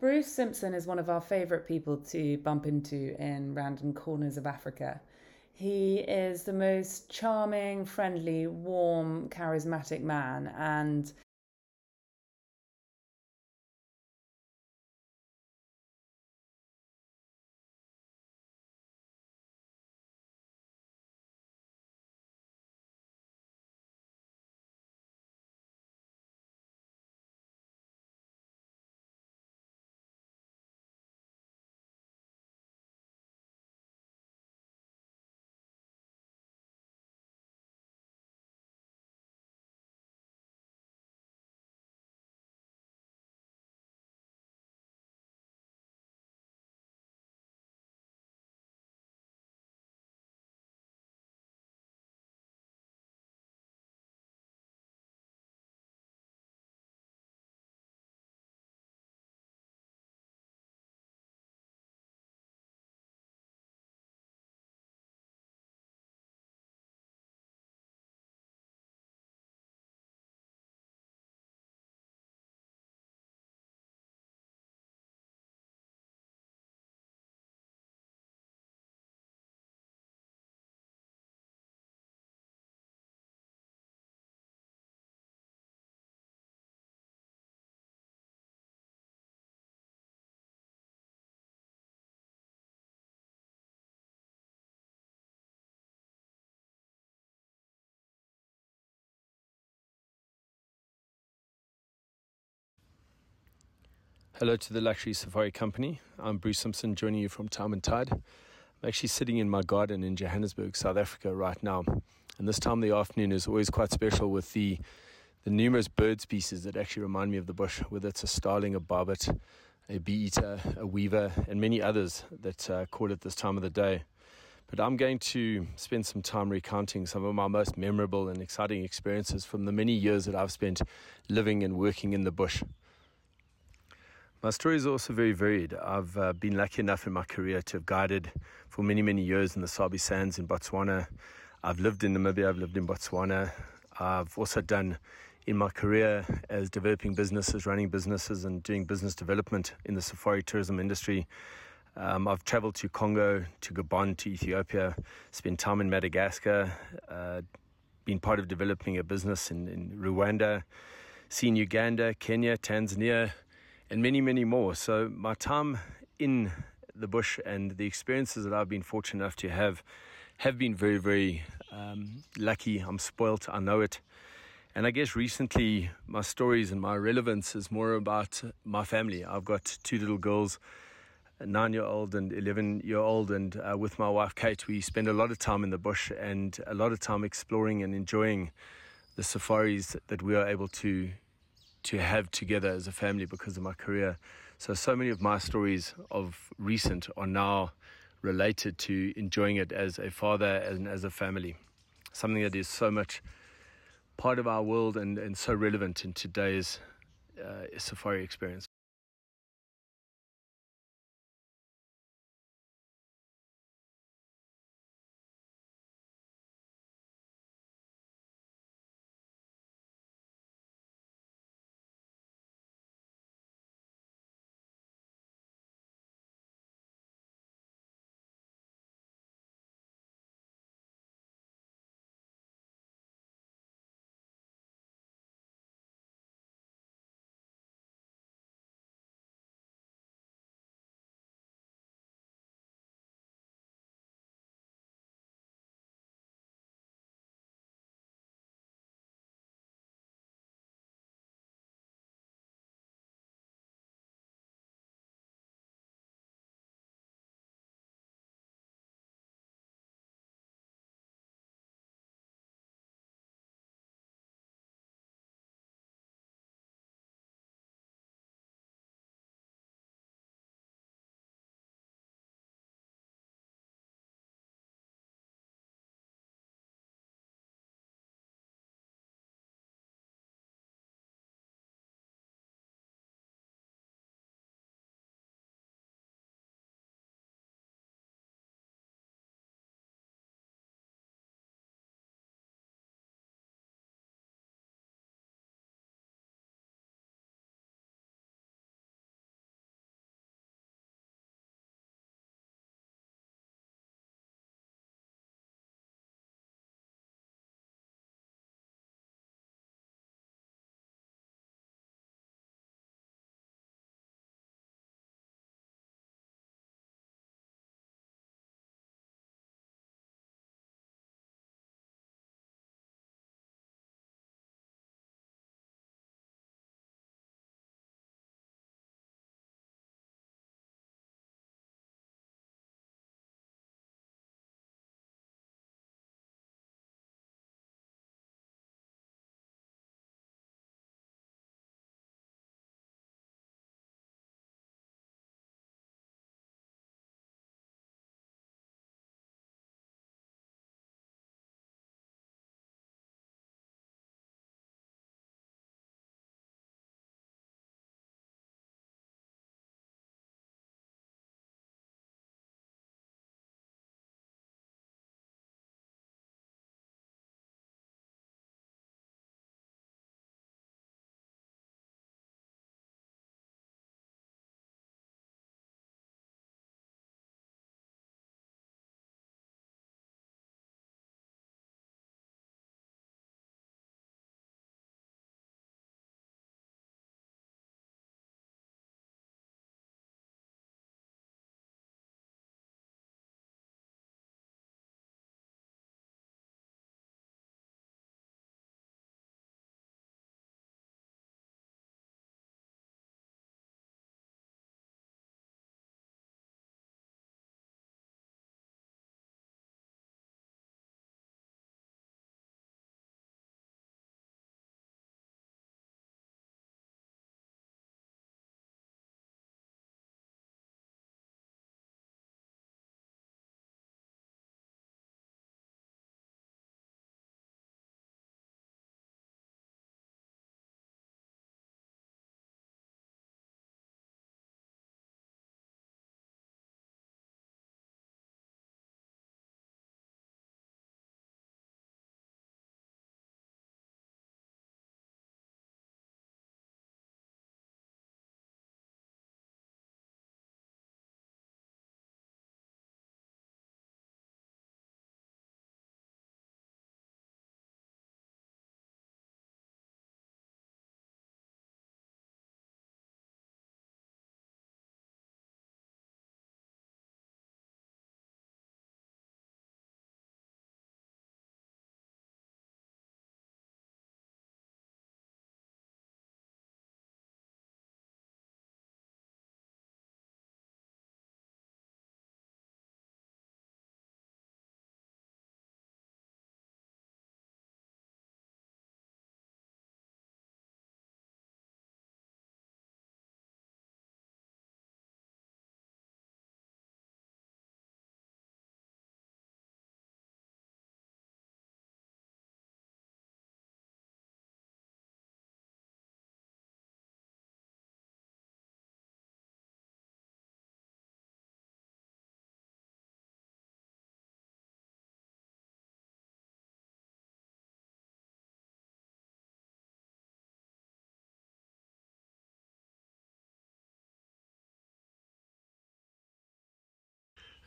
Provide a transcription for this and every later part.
Bruce Simpson is one of our favourite people to bump into in random corners of Africa. He is the most charming, friendly, warm, charismatic man, and Hello to the Luxury Safari Company. I'm Bruce Simpson joining you from Time and Tide. I'm actually sitting in my garden in Johannesburg, South Africa right now. And this time of the afternoon is always quite special with the the numerous bird species that actually remind me of the bush, whether it's a starling, a barbet, a bee eater, a weaver, and many others that uh, call it this time of the day. But I'm going to spend some time recounting some of my most memorable and exciting experiences from the many years that I've spent living and working in the bush. My story is also very varied. I've uh, been lucky enough in my career to have guided for many, many years in the Sabi Sands in Botswana. I've lived in Namibia, I've lived in Botswana. I've also done in my career as developing businesses, running businesses, and doing business development in the safari tourism industry. Um, I've traveled to Congo, to Gabon, to Ethiopia, spent time in Madagascar, uh, been part of developing a business in, in Rwanda, seen Uganda, Kenya, Tanzania and many, many more. So, my time in the bush and the experiences that I've been fortunate enough to have have been very, very um, lucky. I'm spoilt, I know it. And I guess recently my stories and my relevance is more about my family. I've got two little girls, nine year old and 11 year old. And uh, with my wife Kate, we spend a lot of time in the bush and a lot of time exploring and enjoying the safaris that we are able to to have together as a family because of my career. So, so many of my stories of recent are now related to enjoying it as a father and as a family. Something that is so much part of our world and, and so relevant in today's uh, safari experience.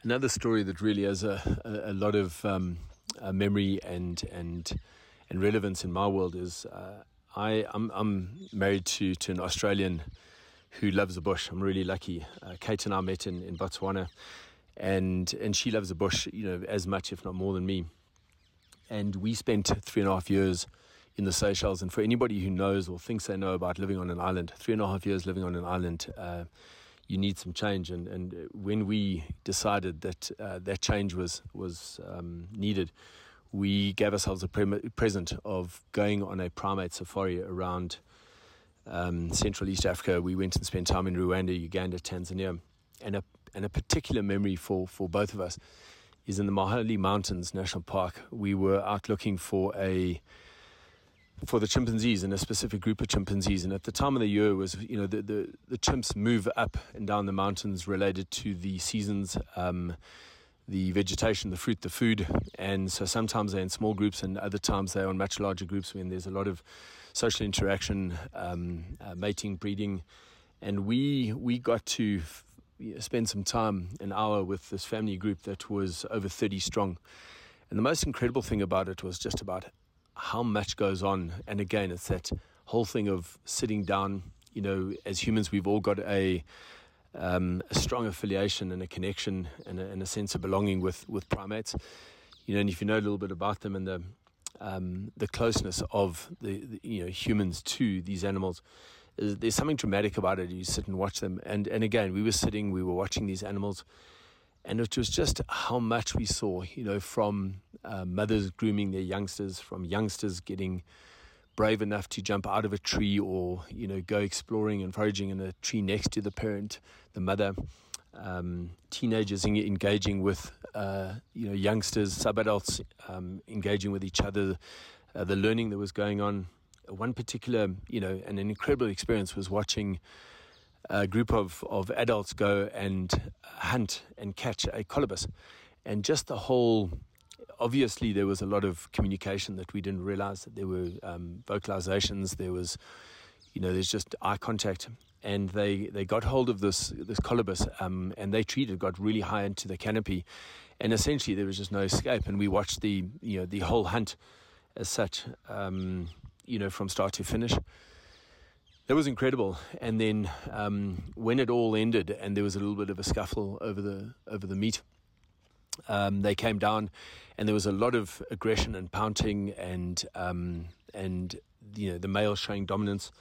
Another story that really has a, a, a lot of um, uh, memory and and and relevance in my world is uh, I I'm, I'm married to to an Australian who loves the bush. I'm really lucky. Uh, Kate and I met in, in Botswana, and and she loves the bush, you know, as much if not more than me. And we spent three and a half years in the Seychelles. And for anybody who knows or thinks they know about living on an island, three and a half years living on an island. Uh, you need some change. And, and when we decided that uh, that change was was um, needed, we gave ourselves a pre- present of going on a primate safari around um, Central East Africa. We went and spent time in Rwanda, Uganda, Tanzania, and a and a particular memory for for both of us is in the Mahale Mountains National Park. We were out looking for a for the chimpanzees and a specific group of chimpanzees. And at the time of the year was, you know, the, the, the chimps move up and down the mountains related to the seasons, um, the vegetation, the fruit, the food. And so sometimes they're in small groups and other times they're on much larger groups when there's a lot of social interaction, um, uh, mating, breeding. And we, we got to f- spend some time, an hour with this family group that was over 30 strong. And the most incredible thing about it was just about how much goes on. And again, it's that whole thing of sitting down. You know, as humans, we've all got a um, a strong affiliation and a connection and a, and a, sense of belonging with with primates. You know, and if you know a little bit about them and the um, the closeness of the, the, you know humans to these animals, there's something dramatic about it. You sit and watch them, and and again, we were sitting, we were watching these animals and it was just how much we saw, you know, from uh, mothers grooming their youngsters, from youngsters getting brave enough to jump out of a tree or, you know, go exploring and foraging in a tree next to the parent, the mother, um, teenagers engaging with, uh, you know, youngsters, sub-adults um, engaging with each other, uh, the learning that was going on. One particular, you know, and an incredible experience was watching a group of, of adults go and hunt and catch a colobus. And just the whole, obviously, there was a lot of communication that we didn't realize that there were um, vocalizations, there was, you know, there's just eye contact. And they, they got hold of this this colobus um, and they treated, got really high into the canopy, and essentially there was just no escape. And we watched the you know the whole hunt as such, um, you know, from start to finish that was incredible. And then um, when it all ended, and there was a little bit of a scuffle over the over the meat, um, they came down, and there was a lot of aggression and pounting, and um, and you know the male showing dominance.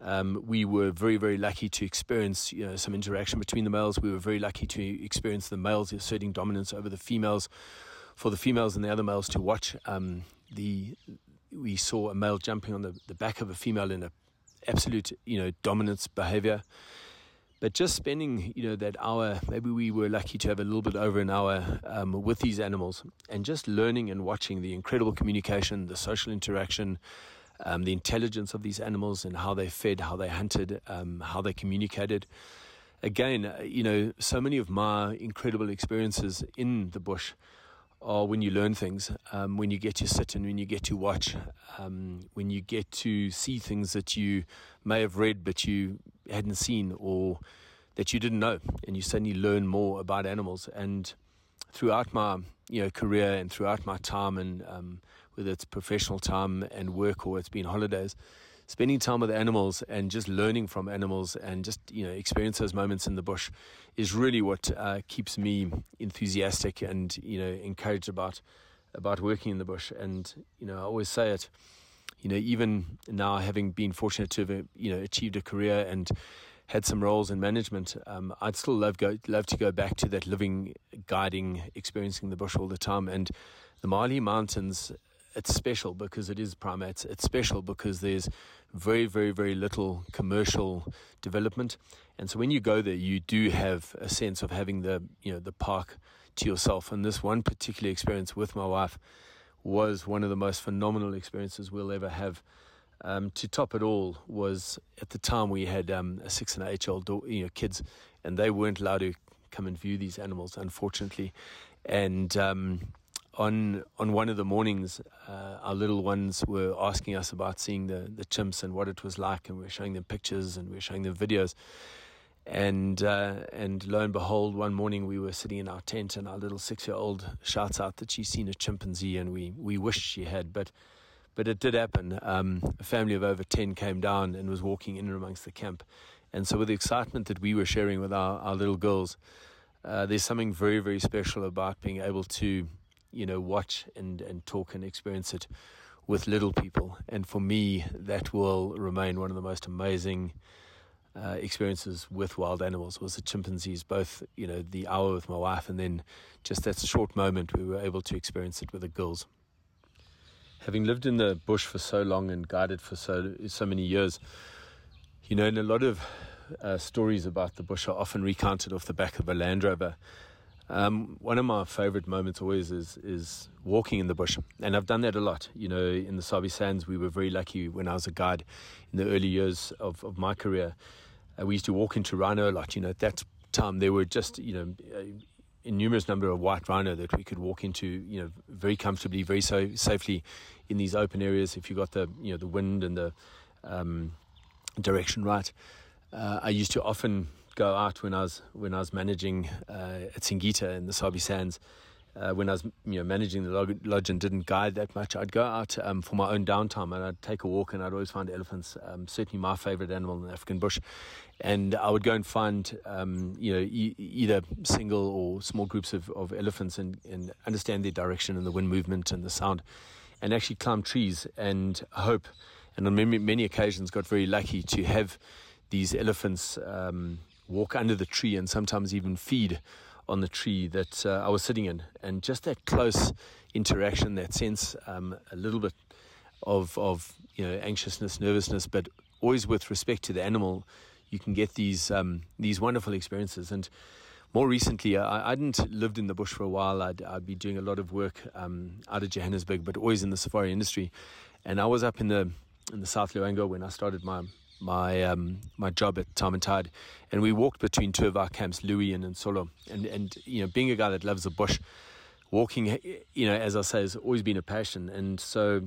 Um, we were very, very lucky to experience you know, some interaction between the males. We were very lucky to experience the males asserting dominance over the females. For the females and the other males to watch, um, the we saw a male jumping on the, the back of a female in a absolute, you know, dominance behavior. But just spending, you know, that hour, maybe we were lucky to have a little bit over an hour um, with these animals and just learning and watching the incredible communication, the social interaction, um, the intelligence of these animals and how they fed, how they hunted, um, how they communicated. Again, uh, you know, so many of my incredible experiences in the bush are when you learn things, um, when you get to sit and when you get to watch, um, when you get to see things that you may have read but you hadn't seen or that you didn't know, and you suddenly learn more about animals. And throughout my you know career and throughout my time, and um, whether it's professional time and work or it's been holidays, spending time with animals and just learning from animals and just you know experience those moments in the bush is really what uh, keeps me enthusiastic and you know encouraged about about working in the bush. And you know I always say it you know even now having been fortunate to have you know achieved a career and had some roles in management um, I'd still love go love to go back to that living guiding experiencing the bush all the time. And the Mahale Mountains it's special because it is primates. It's special because there's very, very, very little commercial development, and so when you go there, you do have a sense of having the you know the park to yourself. And this one particular experience with my wife was one of the most phenomenal experiences we'll ever have. Um, to top it all was at the time we had um, a six and eight year old you know kids, and they weren't allowed to come and view these animals, unfortunately, and um, on on one of the mornings, uh, our little ones were asking us about seeing the the chimps and what it was like, and we are showing them pictures and we are showing them videos. And uh, and lo and behold, one morning we were sitting in our tent, and our little six-year-old shouts out that she's seen a chimpanzee, and we we wished she had, but but it did happen. Um, a family of over ten came down and was walking in and amongst the camp, and so with the excitement that we were sharing with our, our little girls, uh, there's something very very special about being able to, you know, watch and and talk and experience it with little people, and for me that will remain one of the most amazing uh, experiences with wild animals was the chimpanzees, both, you know, the hour with my wife and then just that short moment we were able to experience it with the girls. Having lived in the bush for so long and guided for so, so many years, you know, and a lot of uh, stories about the bush are often recounted off the back of a Land Rover. Um, one of my favorite moments always is is walking in the bush, and I've done that a lot. You know, in the Sabi Sands, we were very lucky when I was a guide in the early years of, of my career. Uh, we used to walk into rhino a lot. You know, at that time there were just you know a numerous number of white rhino that we could walk into. You know, very comfortably, very so safely in these open areas if you got the you know the wind and the um, direction right. Uh, I used to often go out when I was when I was managing uh, at Singita in the Sabi Sands. Uh, when I was you know managing the lodge and didn't guide that much, I'd go out um, for my own downtime and I'd take a walk and I'd always find elephants. Um, certainly my favorite animal in the African bush, and I would go and find um, you know e- either single or small groups of, of elephants and, and understand their direction and the wind movement and the sound, and actually climb trees and hope. And on many, many occasions, got very lucky to have these elephants um, walk under the tree and sometimes even feed on the tree that uh, I was sitting in. And just that close interaction, that sense, um, a little bit of, of you know anxiousness, nervousness, but always with respect to the animal, you can get these um, these wonderful experiences. And more recently, I, I hadn't lived in the bush for a while. I'd, I'd be doing a lot of work um, out of Johannesburg, but always in the safari industry. And I was up in the in the South Luangwa when I started my my um, my job at Time and Tide, and we walked between two of our camps, Luwi and Nsolo. And and you know, being a guy that loves the bush, walking, you know, as I say, has always been a passion. And so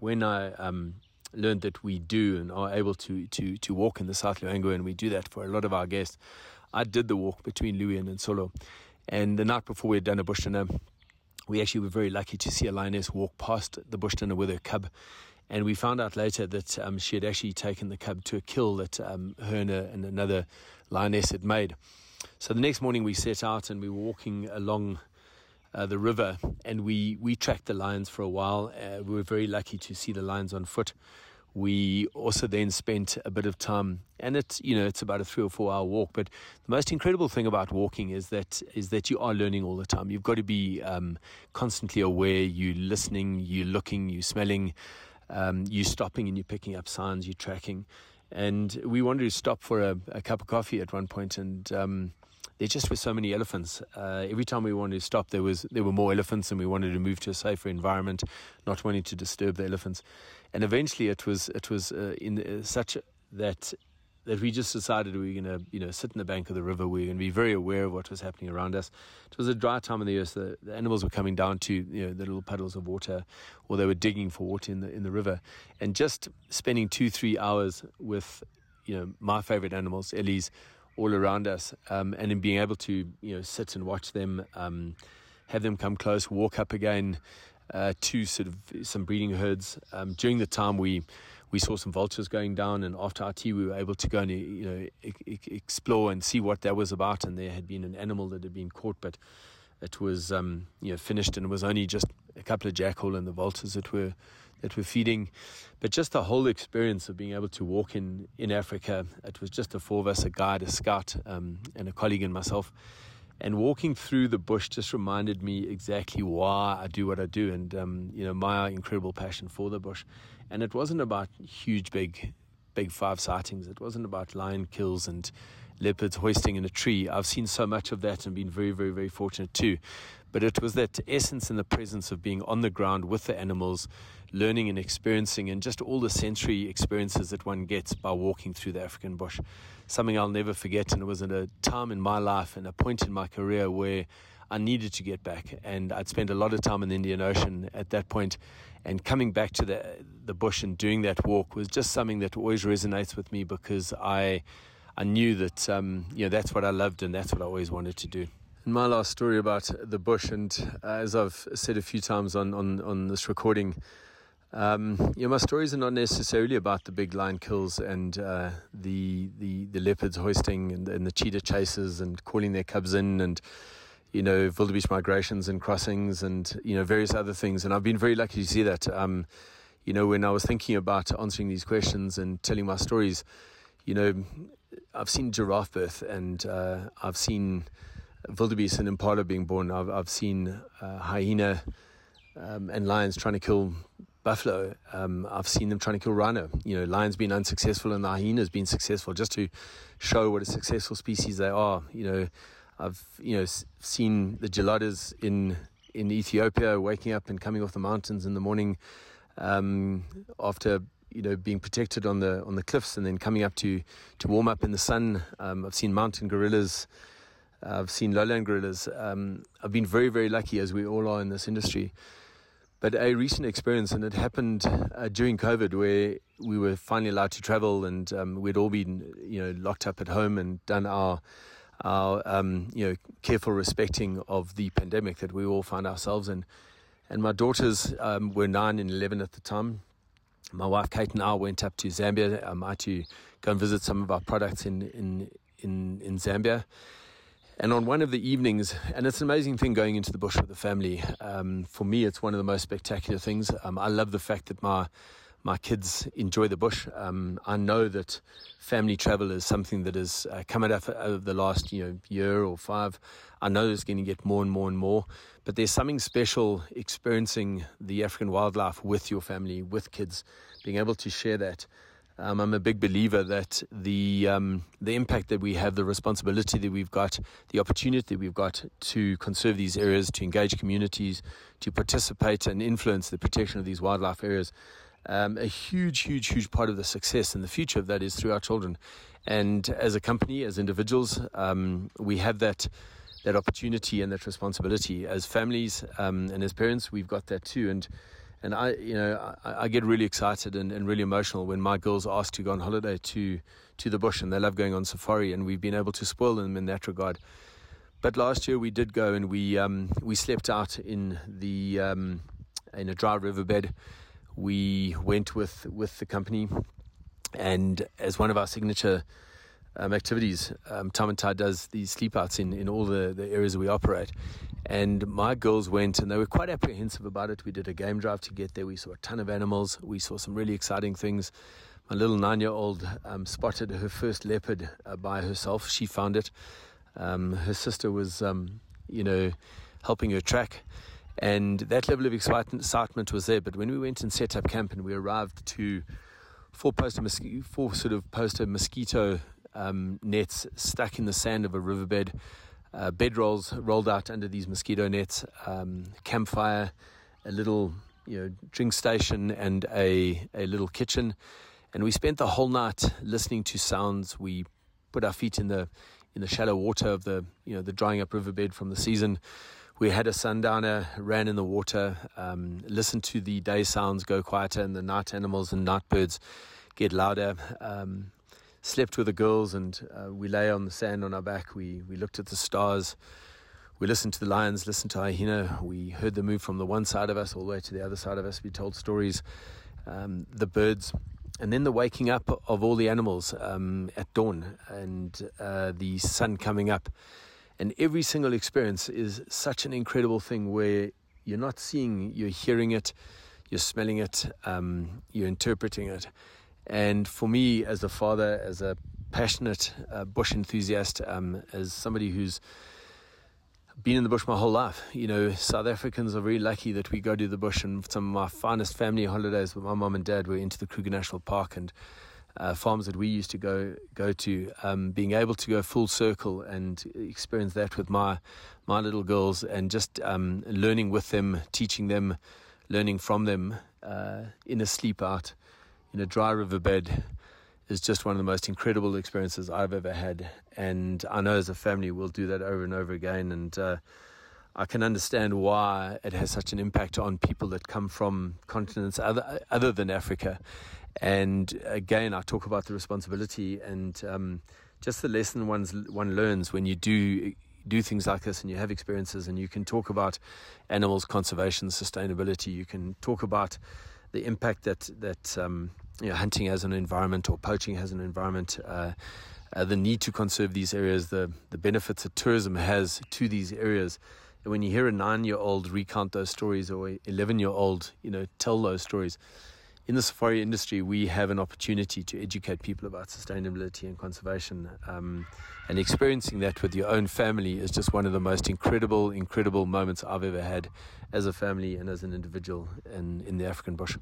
when I um, learned that we do and are able to to to walk in the South Luangwa, and we do that for a lot of our guests, I did the walk between Luwi and Nsolo. And the night before we had done a bush dinner, we actually were very lucky to see a lioness walk past the bush dinner with her cub and we found out later that um, she had actually taken the cub to a kill that um, her and, a, and, another lioness had made. So the next morning we set out and we were walking along uh, the river and we, we tracked the lions for a while. Uh, we were very lucky to see the lions on foot. We also then spent a bit of time, and it's you know it's about a three or four hour walk. But the most incredible thing about walking is that is that you are learning all the time. You've got to be um, constantly aware. You're listening, You're looking, You're smelling um, you stopping and you're picking up signs, you're tracking. And we wanted to stop for a, a cup of coffee at one point, and um, there just were so many elephants. Uh, every time we wanted to stop, there was there were more elephants, and we wanted to move to a safer environment, not wanting to disturb the elephants. And eventually, it was it was uh, in uh, such that that we just decided we were going to, you know, sit in the bank of the river. We were going to be very aware of what was happening around us. It was a dry time of the year, so the, the, animals were coming down to, you know, the little puddles of water, or they were digging for water in the in the river, and just spending two three hours with, you know, my favorite animals, Ellie's, all around us, um, and in being able to, you know, sit and watch them, um, have them come close, walk up again. Uh, to sort of some breeding herds. Um, during the time we we saw some vultures going down, and after our tea, we were able to go and you know e- explore and see what that was about. And there had been an animal that had been caught, but it was um, you know finished, and it was only just a couple of jackal and the vultures that were that were feeding. But just the whole experience of being able to walk in in Africa, it was just the four of us, a guide, a scout, um, and a colleague, and myself. And walking through the bush just reminded me exactly why I do what I do, and um, you know my incredible passion for the bush. And it wasn't about huge, big, big five sightings. It wasn't about lion kills and leopards hoisting in a tree. I've seen so much of that and been very, very, very fortunate too. But it was that essence and the presence of being on the ground with the animals, learning and experiencing, and just all the sensory experiences that one gets by walking through the African bush. Something I'll never forget. And it was at a time in my life and a point in my career where I needed to get back. And I'd spent a lot of time in the Indian Ocean at that point and coming back to the the bush and doing that walk was just something that always resonates with me because I I knew that um, you know that's what I loved and that's what I always wanted to do. And my last story about the bush, and uh, as I've said a few times on on, on this recording, um, you know, my stories are not necessarily about the big lion kills and uh, the, the the leopards hoisting and, and, the cheetah chases and calling their cubs in and you know wildebeest migrations and crossings and you know various other things. And I've been very lucky to see that. Um, you know, when I was thinking about answering these questions and telling my stories, you know, I've seen giraffe birth and uh, I've seen wildebeest and impala being born. I've I've seen uh, hyena um, and lions trying to kill buffalo. Um, I've seen them trying to kill rhino. You know, lions being unsuccessful and the hyenas being successful, just to show what a successful species they are. You know, I've you know seen the geladas in in Ethiopia waking up and coming off the mountains in the morning um, after you know being protected on the on the cliffs and then coming up to to warm up in the sun. Um, I've seen mountain gorillas. I've seen lowland gorillas. Um, I've been very very lucky as we all are in this industry but a recent experience, and it happened uh, during COVID, where we were finally allowed to travel, and um, we'd all been, you know, locked up at home and done our, our, um, you know, careful respecting of the pandemic that we all found ourselves in. And my daughters um, were nine and eleven at the time. My wife Kate and I went up to Zambia um, to go and visit some of our products in in in, in Zambia and on one of the evenings, and it's an amazing thing going into the bush with the family. Um, for me, it's one of the most spectacular things. Um, I love the fact that my my kids enjoy the bush. Um, I know that family travel is something that has uh, come out of the last you know year or five. I know it's going to get more and more and more. But there's something special experiencing the African wildlife with your family, with kids, being able to share that. Um, I'm a big believer that the um, the impact that we have, the responsibility that we've got, the opportunity that we've got to conserve these areas, to engage communities, to participate and influence the protection of these wildlife areas. Um, a huge, huge, huge part of the success and the future of that is through our children. And as a company, as individuals, um, we have that that opportunity and that responsibility. As families um, and as parents, we've got that too. And and I, you know, I, I get really excited and, and, really emotional when my girls ask to go on holiday to to the bush, and they love going on safari, and we've been able to spoil them in that regard. But last year we did go and we um, we slept out in the um, in a dry riverbed. We went with with the company, and as one of our signature um, activities. Um, Time and Tide does these sleep outs in, in all the, the areas we operate. And my girls went and they were quite apprehensive about it. We did a game drive to get there. We saw a ton of animals. We saw some really exciting things. My little nine year old um, spotted her first leopard uh, by herself. She found it. Um, her sister was, um, you know, helping her track. And that level of excitement was there. But when we went and set up camp and we arrived to four poster mosquito, four sort of poster mosquito um, nets stuck in the sand of a riverbed, uh, bedrolls rolled out under these mosquito nets, um, campfire, a little you know drink station, and a a little kitchen. And we spent the whole night listening to sounds. We put our feet in the in the shallow water of the you know the drying up riverbed from the season. We had a sundowner, ran in the water, um, listened to the day sounds go quieter, and the night animals and night birds get louder. Um, slept with the girls and uh, we lay on the sand on our back. We, we looked at the stars. We listened to the lions, listened to hyena. We heard them move from the one side of us all the way to the other side of us. We told stories, um, the birds, and then the waking up of all the animals um, at dawn and uh, the sun coming up. And every single experience is such an incredible thing where you're not seeing, you're hearing it, you're smelling it, um, you're interpreting it. And for me, as a father, as a passionate uh, bush enthusiast, um, as somebody who's been in the bush my whole life, you know, South Africans are very lucky that we go to the bush. And some of my finest family holidays with my mom and dad were into the Kruger National Park and uh, farms that we used to go go to. Um, being able to go full circle and experience that with my my little girls, and just um, learning with them, teaching them, learning from them uh, in a sleep out in a dry riverbed is just one of the most incredible experiences I've ever had. And I know as a family we'll do that over and over again. And uh, I can understand why it has such an impact on people that come from continents other, other than Africa. And again, I talk about the responsibility and um, just the lesson one's, one learns when you do do things like this and you have experiences and you can talk about animals conservation sustainability you can talk about the impact that that um, you know, hunting has an environment or poaching has an environment uh, uh, the need to conserve these areas the the benefits that tourism has to these areas and when you hear a nine year old recount those stories or 11 year old you know tell those stories in the safari industry, we have an opportunity to educate people about sustainability and conservation. Um, and experiencing that with your own family is just one of the most incredible, incredible moments I've ever had as a family and as an individual in, in the African bush.